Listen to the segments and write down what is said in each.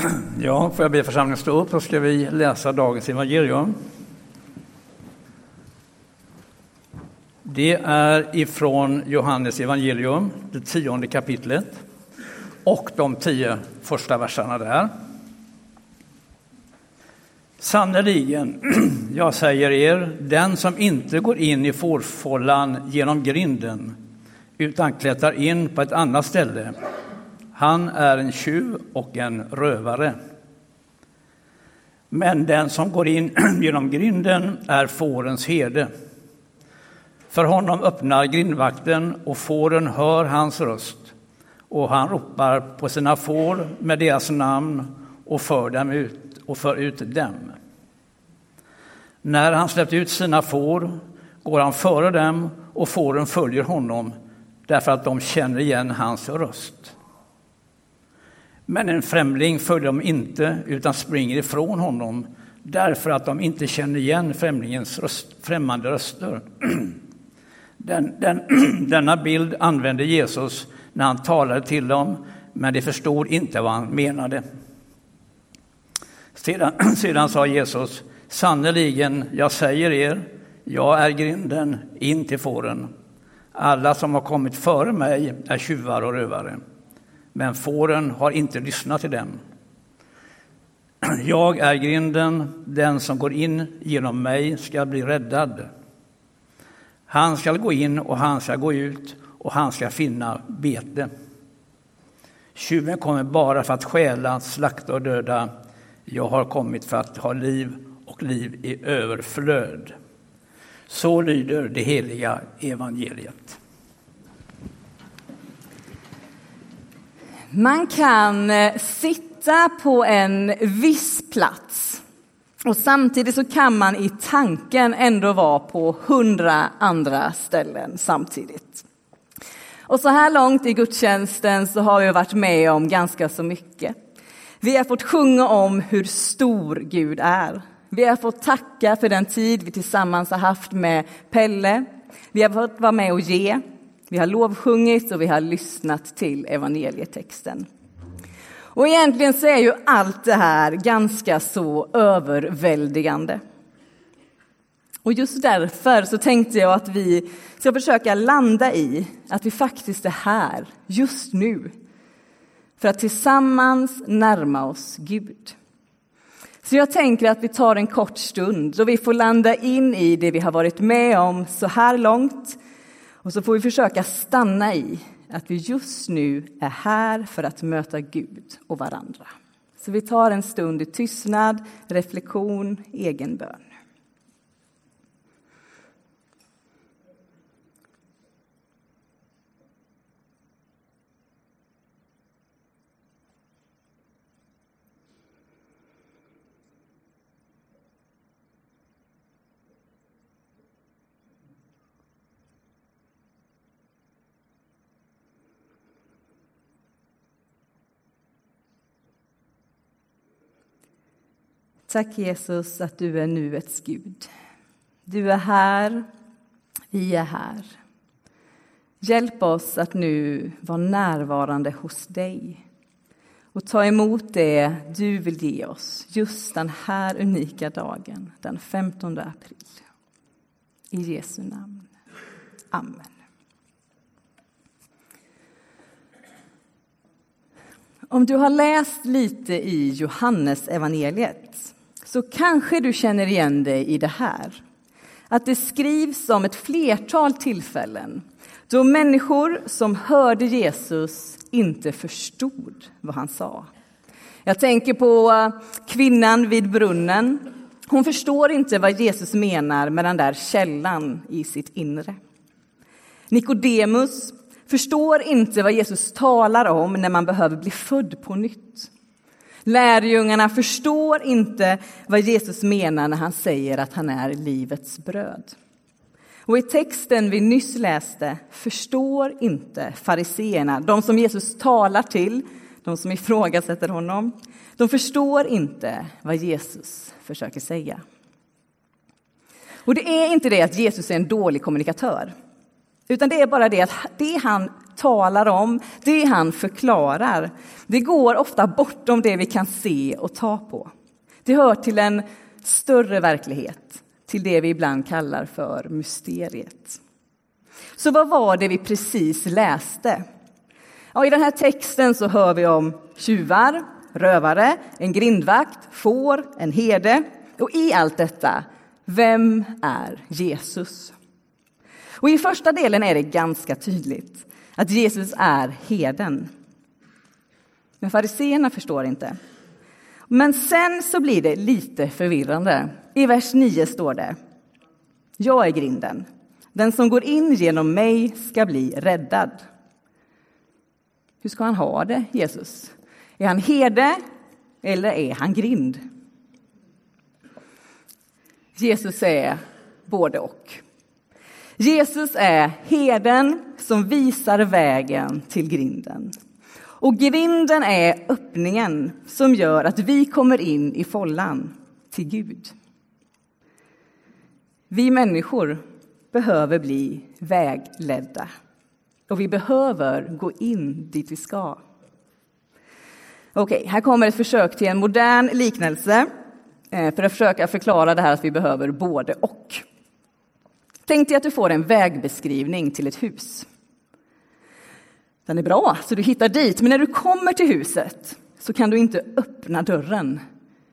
Ja, får jag be församlingen stå upp så ska vi läsa dagens evangelium. Det är ifrån Johannes evangelium, det tionde kapitlet och de tio första verserna där. Sannerligen, jag säger er, den som inte går in i fårfållan genom grinden utan klättrar in på ett annat ställe, han är en tjuv och en rövare. Men den som går in genom grinden är fårens herde. För honom öppnar grindvakten och fåren hör hans röst och han ropar på sina får med deras namn och för dem ut och för ut dem. När han släppt ut sina får går han före dem och fåren följer honom därför att de känner igen hans röst. Men en främling följer dem inte utan springer ifrån honom därför att de inte känner igen främlingens röst, främmande röster. Den, den, denna bild använde Jesus när han talade till dem, men de förstod inte vad han menade. Sedan, sedan sa Jesus, sannerligen, jag säger er, jag är grinden in till fåren. Alla som har kommit före mig är tjuvar och rövare, men fåren har inte lyssnat till dem. Jag är grinden, den som går in genom mig ska bli räddad. Han ska gå in och han ska gå ut och han ska finna bete. Tjuven kommer bara för att stjäla, slakta och döda. Jag har kommit för att ha liv och liv i överflöd. Så lyder det heliga evangeliet. Man kan eh, sitta på en viss plats och samtidigt så kan man i tanken ändå vara på hundra andra ställen samtidigt. Och så här långt i gudstjänsten så har vi varit med om ganska så mycket. Vi har fått sjunga om hur stor Gud är. Vi har fått tacka för den tid vi tillsammans har haft med Pelle. Vi har fått vara med och ge. Vi har lovsjungit och vi har lyssnat till evangelietexten. Och egentligen så är ju allt det här ganska så överväldigande. Och just därför så tänkte jag att vi ska försöka landa i att vi faktiskt är här, just nu, för att tillsammans närma oss Gud. Så jag tänker att vi tar en kort stund då vi får landa in i det vi har varit med om så här långt och så får vi försöka stanna i att vi just nu är här för att möta Gud och varandra. Så vi tar en stund i tystnad, reflektion, egen bön. Tack Jesus att du är nuets Gud. Du är här, vi är här. Hjälp oss att nu vara närvarande hos dig och ta emot det du vill ge oss just den här unika dagen, den 15 april. I Jesu namn. Amen. Om du har läst lite i Johannes evangeliet så kanske du känner igen dig i det här. Att det skrivs om ett flertal tillfällen då människor som hörde Jesus inte förstod vad han sa. Jag tänker på eh, kvinnan vid brunnen. Hon förstår inte vad Jesus menar med den där källan i sitt inre. Nikodemus förstår inte vad Jesus talar om när man behöver bli född på nytt. Lärjungarna förstår inte vad Jesus menar när han säger att han är livets bröd. Och i texten vi nyss läste förstår inte fariseerna, de som Jesus talar till, de som ifrågasätter honom, de förstår inte vad Jesus försöker säga. Och det är inte det att Jesus är en dålig kommunikatör, utan det är bara det att det han talar om, det han förklarar, det går ofta bortom det vi kan se och ta på. Det hör till en större verklighet, till det vi ibland kallar för mysteriet. Så vad var det vi precis läste? Ja, I den här texten så hör vi om tjuvar, rövare, en grindvakt, får, en herde. Och i allt detta, vem är Jesus? Och I första delen är det ganska tydligt att Jesus är heden. Men fariseerna förstår inte. Men sen så blir det lite förvirrande. I vers 9 står det Jag är grinden. Den som går in genom mig ska bli räddad. Hur ska han ha det, Jesus? Är han herde eller är han grind? Jesus säger både och. Jesus är herden som visar vägen till grinden. Och grinden är öppningen som gör att vi kommer in i follan till Gud. Vi människor behöver bli vägledda och vi behöver gå in dit vi ska. Okej, här kommer ett försök till en modern liknelse eh, för att försöka förklara det här att vi behöver både och. Tänk dig att du får en vägbeskrivning till ett hus. Den är bra, så du hittar dit, men när du kommer till huset så kan du inte öppna dörren,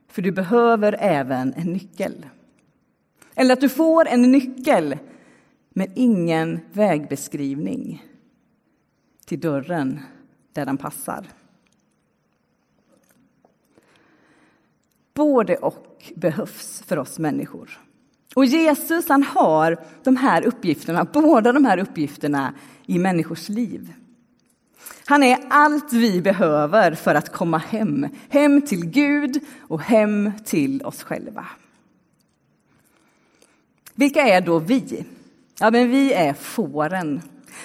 för du behöver även en nyckel. Eller att du får en nyckel, men ingen vägbeskrivning till dörren där den passar. Både och behövs för oss människor. Och Jesus han har de här uppgifterna, båda de här uppgifterna i människors liv. Han är allt vi behöver för att komma hem, hem till Gud och hem till oss själva. Vilka är då vi? Ja, men vi är fåren.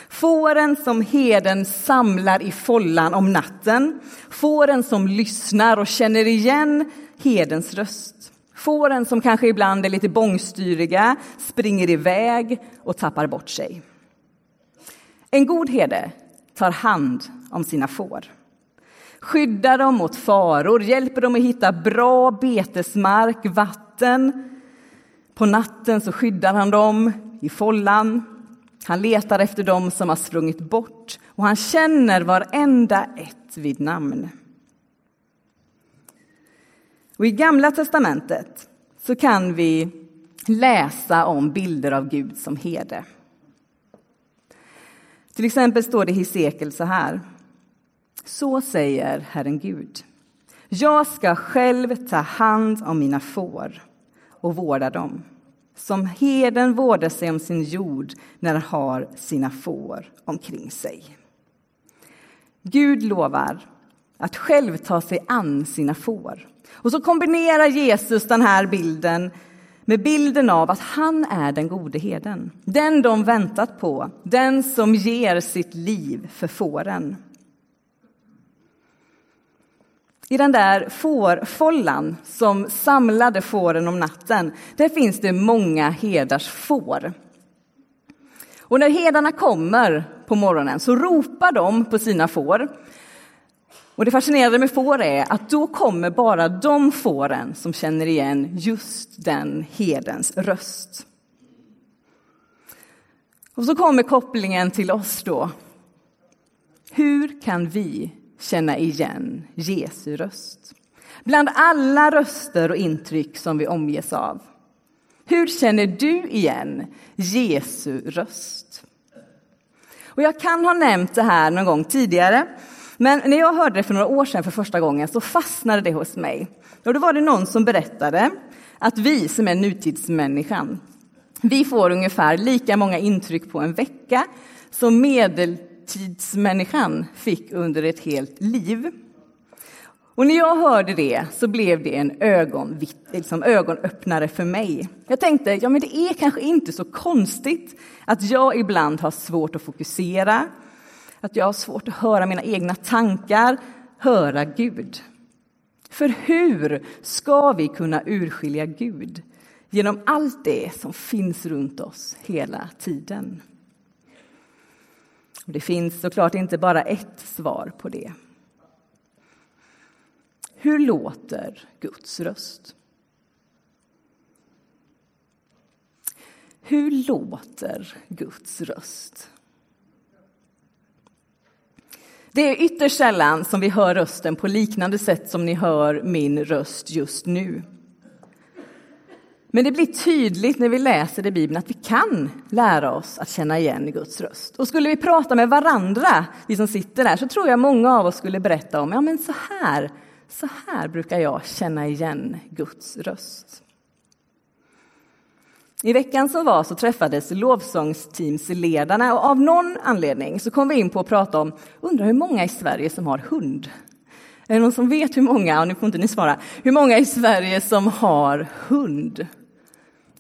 Fåren som heden samlar i follan om natten. Fåren som lyssnar och känner igen hedens röst. Fåren som kanske ibland är lite bångstyriga, springer iväg och tappar bort sig. En god herde tar hand om sina får. Skyddar dem mot faror, hjälper dem att hitta bra betesmark, vatten. På natten så skyddar han dem i follan. Han letar efter dem som har sprungit bort och han känner varenda ett vid namn. Och I Gamla testamentet så kan vi läsa om bilder av Gud som herde. Till exempel står det i Hesekiel så här. Så säger Herren Gud. Jag ska själv ta hand om mina får och vårda dem som heden vårdar sig om sin jord när han har sina får omkring sig. Gud lovar att själv ta sig an sina får. Och så kombinerar Jesus den här bilden med bilden av att han är den gode heden. Den de väntat på, den som ger sitt liv för fåren. I den där fårfållan som samlade fåren om natten, där finns det många herdars får. Och när herdarna kommer på morgonen så ropar de på sina får. Och det fascinerande med får är att då kommer bara de fåren som känner igen just den herdens röst. Och så kommer kopplingen till oss då. Hur kan vi känna igen Jesu röst? Bland alla röster och intryck som vi omges av. Hur känner du igen Jesu röst? Och jag kan ha nämnt det här någon gång tidigare, men när jag hörde det för några år sedan för första gången så fastnade det hos mig. Och då var det någon som berättade att vi som är nutidsmänniskan, vi får ungefär lika många intryck på en vecka som medeltidsmänniskan fick under ett helt liv. Och när jag hörde det så blev det en ögon, liksom ögonöppnare för mig. Jag tänkte, ja men det är kanske inte så konstigt att jag ibland har svårt att fokusera, att jag har svårt att höra mina egna tankar, höra Gud. För hur ska vi kunna urskilja Gud genom allt det som finns runt oss hela tiden? Det finns såklart inte bara ett svar på det. Hur låter Guds röst? Hur låter Guds röst? Det är ytterst sällan som vi hör rösten på liknande sätt som ni hör min röst just nu. Men det blir tydligt när vi läser i Bibeln att vi kan lära oss att känna igen Guds röst. Och skulle vi prata med varandra, vi som sitter där, så tror jag många av oss skulle berätta om, ja men så här, så här brukar jag känna igen Guds röst. I veckan som var så träffades lovsångsteamsledarna och av någon anledning så kom vi in på att prata om, undrar hur många i Sverige som har hund? Är det någon som vet hur många, och nu får inte ni svara, hur många i Sverige som har hund?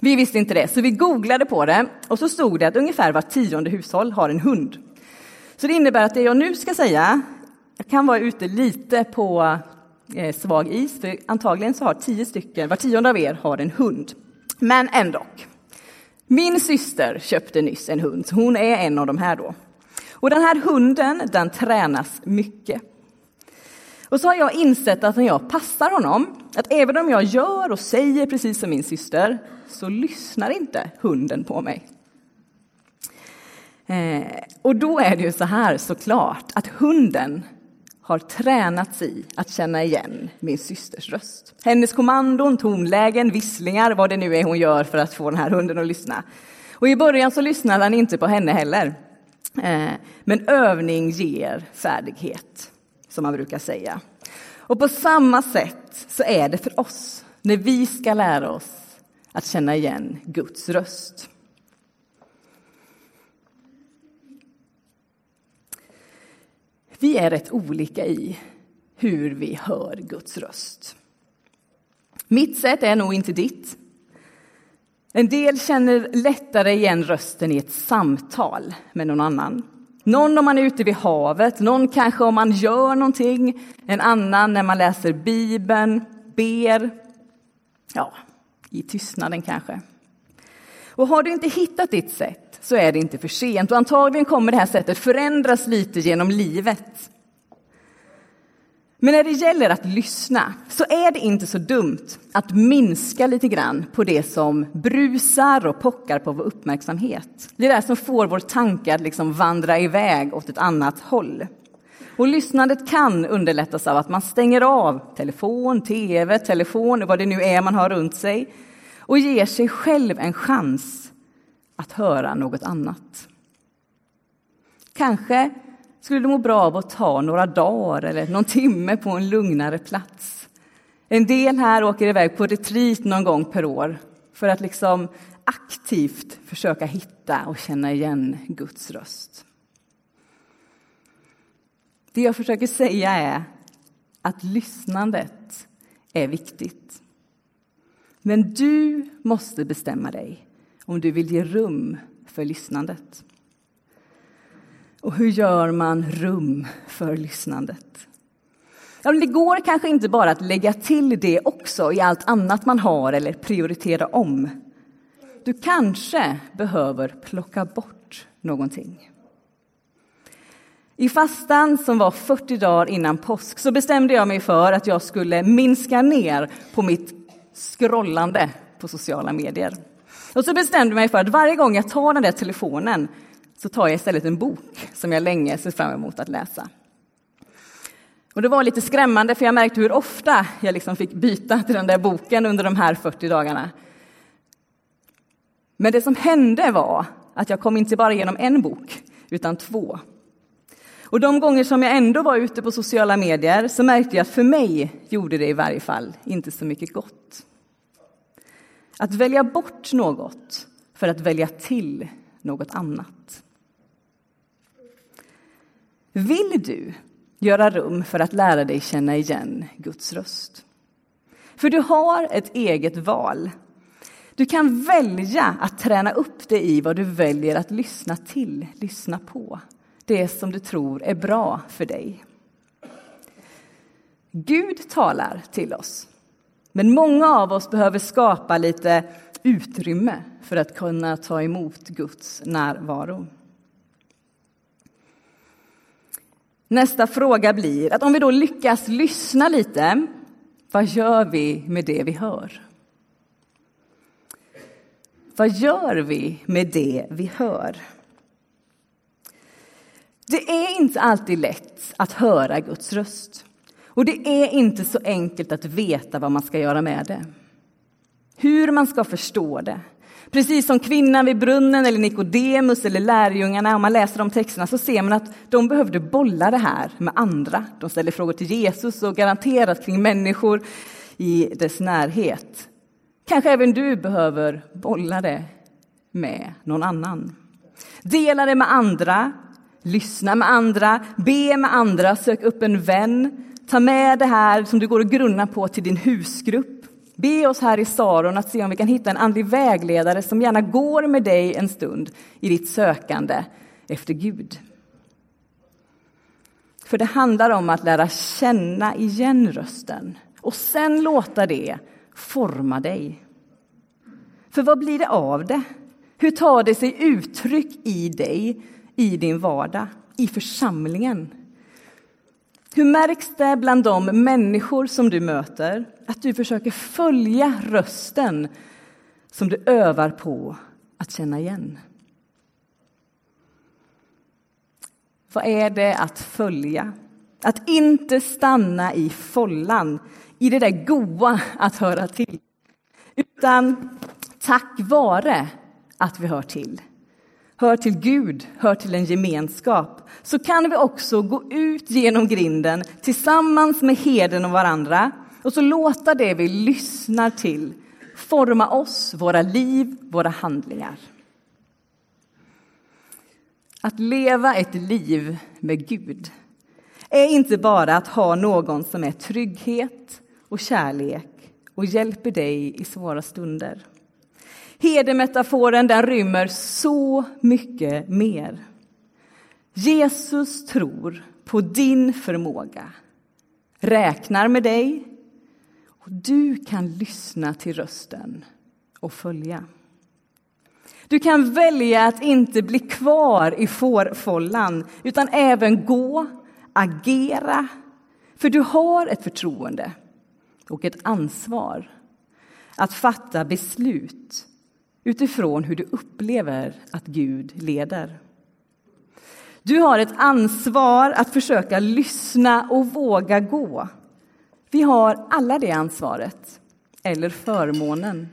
Vi visste inte det, så vi googlade på det och så stod det att ungefär var tionde hushåll har en hund. Så det innebär att det jag nu ska säga, jag kan vara ute lite på eh, svag is, för antagligen så har tio stycken, var tionde av er har en hund. Men ändå. Min syster köpte nyss en hund, hon är en av de här då. Och den här hunden, den tränas mycket. Och så har jag insett att när jag passar honom, att även om jag gör och säger precis som min syster, så lyssnar inte hunden på mig. Eh, och då är det ju så här såklart, att hunden har tränats i att känna igen min systers röst. Hennes kommandon, tonlägen, visslingar, vad det nu är hon gör för att få den här hunden att lyssna. Och i början så lyssnade han inte på henne heller. Eh, men övning ger färdighet, som man brukar säga. Och på samma sätt så är det för oss när vi ska lära oss att känna igen Guds röst. Vi är rätt olika i hur vi hör Guds röst. Mitt sätt är nog inte ditt. En del känner lättare igen rösten i ett samtal med någon annan. Någon om man är ute vid havet, någon kanske om man gör någonting, en annan när man läser Bibeln, ber, ja, i tystnaden kanske. Och har du inte hittat ditt sätt så är det inte för sent och antagligen kommer det här sättet förändras lite genom livet. Men när det gäller att lyssna så är det inte så dumt att minska lite grann på det som brusar och pockar på vår uppmärksamhet. Det är det som får vår tanke att liksom vandra iväg åt ett annat håll. Och lyssnandet kan underlättas av att man stänger av telefon, tv, telefon, vad det nu är man har runt sig och ger sig själv en chans att höra något annat. Kanske skulle du må bra av att ta några dagar eller någon timme på en lugnare plats. En del här åker iväg på retreat någon gång per år för att liksom aktivt försöka hitta och känna igen Guds röst. Det jag försöker säga är att lyssnandet är viktigt. Men du måste bestämma dig om du vill ge rum för lyssnandet. Och hur gör man rum för lyssnandet? Ja, det går kanske inte bara att lägga till det också i allt annat man har eller prioritera om. Du kanske behöver plocka bort någonting. I fastan som var 40 dagar innan påsk så bestämde jag mig för att jag skulle minska ner på mitt scrollande på sociala medier. Och så bestämde jag mig för att varje gång jag tar den där telefonen så tar jag istället en bok som jag länge sett fram emot att läsa. Och det var lite skrämmande för jag märkte hur ofta jag liksom fick byta till den där boken under de här 40 dagarna. Men det som hände var att jag kom inte bara igenom en bok, utan två. Och de gånger som jag ändå var ute på sociala medier så märkte jag att för mig gjorde det i varje fall inte så mycket gott. Att välja bort något för att välja till något annat. Vill du göra rum för att lära dig känna igen Guds röst? För du har ett eget val. Du kan välja att träna upp dig i vad du väljer att lyssna till, lyssna på. Det som du tror är bra för dig. Gud talar till oss. Men många av oss behöver skapa lite utrymme för att kunna ta emot Guds närvaro. Nästa fråga blir att om vi då lyckas lyssna lite, vad gör vi med det vi hör? Vad gör vi med det vi hör? Det är inte alltid lätt att höra Guds röst. Och det är inte så enkelt att veta vad man ska göra med det. Hur man ska förstå det. Precis som kvinnan vid brunnen eller Nikodemus eller lärjungarna, om man läser de texterna så ser man att de behövde bolla det här med andra. De ställer frågor till Jesus och garanterat kring människor i dess närhet. Kanske även du behöver bolla det med någon annan. Dela det med andra, lyssna med andra, be med andra, sök upp en vän. Ta med det här som du går och grunnar på till din husgrupp. Be oss här i Saron att se om vi kan hitta en andlig vägledare som gärna går med dig en stund i ditt sökande efter Gud. För det handlar om att lära känna igen rösten och sen låta det forma dig. För vad blir det av det? Hur tar det sig uttryck i dig, i din vardag, i församlingen? Hur märks det bland de människor som du möter att du försöker följa rösten som du övar på att känna igen? Vad är det att följa? Att inte stanna i follan, i det där goa att höra till. Utan tack vare att vi hör till hör till Gud, hör till en gemenskap, så kan vi också gå ut genom grinden tillsammans med heden och varandra och så låta det vi lyssnar till forma oss, våra liv, våra handlingar. Att leva ett liv med Gud är inte bara att ha någon som är trygghet och kärlek och hjälper dig i svåra stunder. Herdemetaforen den rymmer så mycket mer. Jesus tror på din förmåga, räknar med dig och du kan lyssna till rösten och följa. Du kan välja att inte bli kvar i fårfållan utan även gå, agera. För du har ett förtroende och ett ansvar att fatta beslut utifrån hur du upplever att Gud leder. Du har ett ansvar att försöka lyssna och våga gå. Vi har alla det ansvaret, eller förmånen.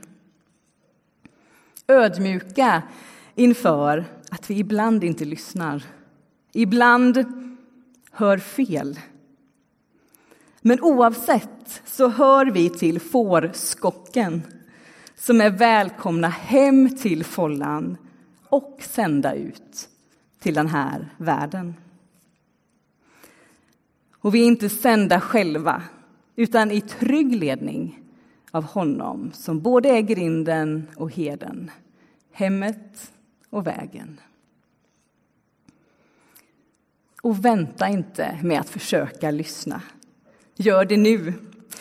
Ödmjuka inför att vi ibland inte lyssnar. Ibland hör fel. Men oavsett så hör vi till fårskocken som är välkomna hem till follan och sända ut till den här världen. Och vi är inte sända själva, utan i trygg ledning av honom som både är grinden och heden, hemmet och vägen. Och vänta inte med att försöka lyssna. Gör det nu.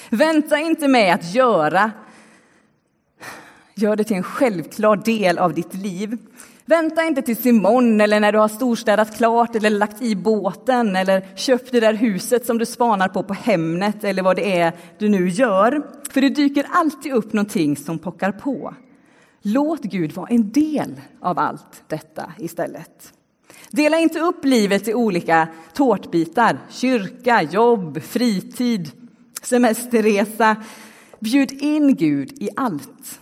Vänta inte med att göra Gör det till en självklar del av ditt liv. Vänta inte till Simon eller när du har storstädat klart eller lagt i båten eller köpt det där huset som du spanar på på Hemnet eller vad det är du nu gör. För det dyker alltid upp någonting som pockar på. Låt Gud vara en del av allt detta istället. Dela inte upp livet i olika tårtbitar. Kyrka, jobb, fritid, semesterresa. Bjud in Gud i allt.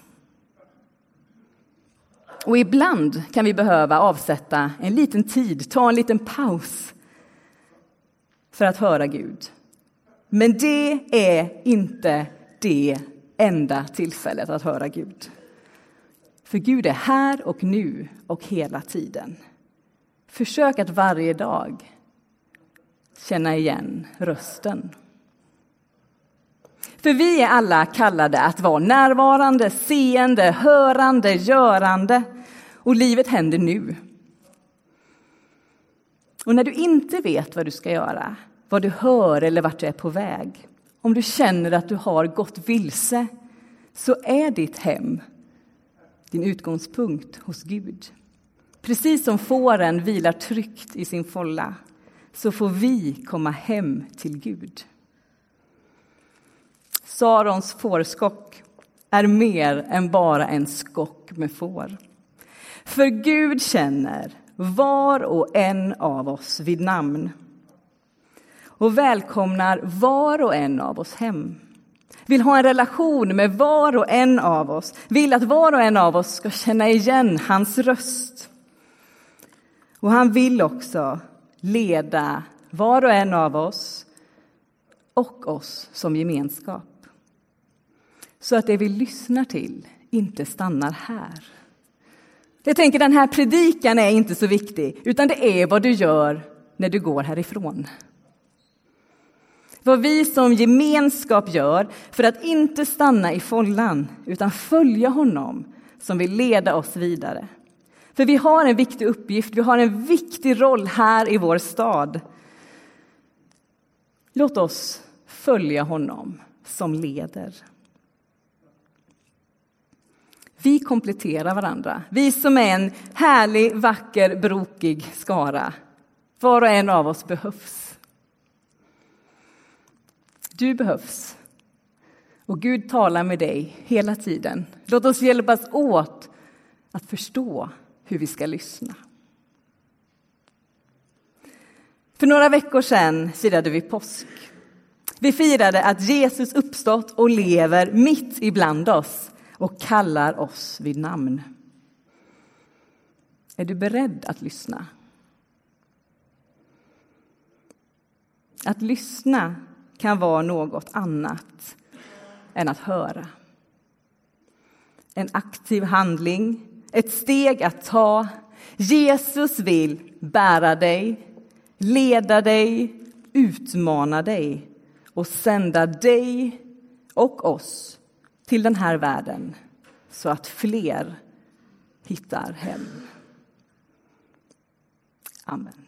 Och ibland kan vi behöva avsätta en liten tid, ta en liten paus för att höra Gud. Men det är inte det enda tillfället att höra Gud. För Gud är här och nu och hela tiden. Försök att varje dag känna igen rösten. För vi är alla kallade att vara närvarande, seende, hörande, görande. Och livet händer nu. Och när du inte vet vad du ska göra, vad du hör eller vart du är på väg, om du känner att du har gått vilse, så är ditt hem din utgångspunkt hos Gud. Precis som fåren vilar tryggt i sin folla så får vi komma hem till Gud. Sarons fårskock är mer än bara en skock med får. För Gud känner var och en av oss vid namn och välkomnar var och en av oss hem. Vill ha en relation med var och en av oss, vill att var och en av oss ska känna igen hans röst. Och han vill också leda var och en av oss och oss som gemenskap. Så att det vi lyssnar till inte stannar här. Jag tänker den här predikan är inte så viktig, utan det är vad du gör när du går härifrån. Vad vi som gemenskap gör för att inte stanna i follan, utan följa honom som vill leda oss vidare. För vi har en viktig uppgift, vi har en viktig roll här i vår stad. Låt oss följa honom som leder. Vi kompletterar varandra, vi som är en härlig, vacker, brokig skara. Var och en av oss behövs. Du behövs. Och Gud talar med dig hela tiden. Låt oss hjälpas åt att förstå hur vi ska lyssna. För några veckor sedan firade vi påsk. Vi firade att Jesus uppstått och lever mitt ibland oss och kallar oss vid namn. Är du beredd att lyssna? Att lyssna kan vara något annat än att höra. En aktiv handling, ett steg att ta. Jesus vill bära dig, leda dig, utmana dig och sända dig och oss till den här världen så att fler hittar hem. Amen.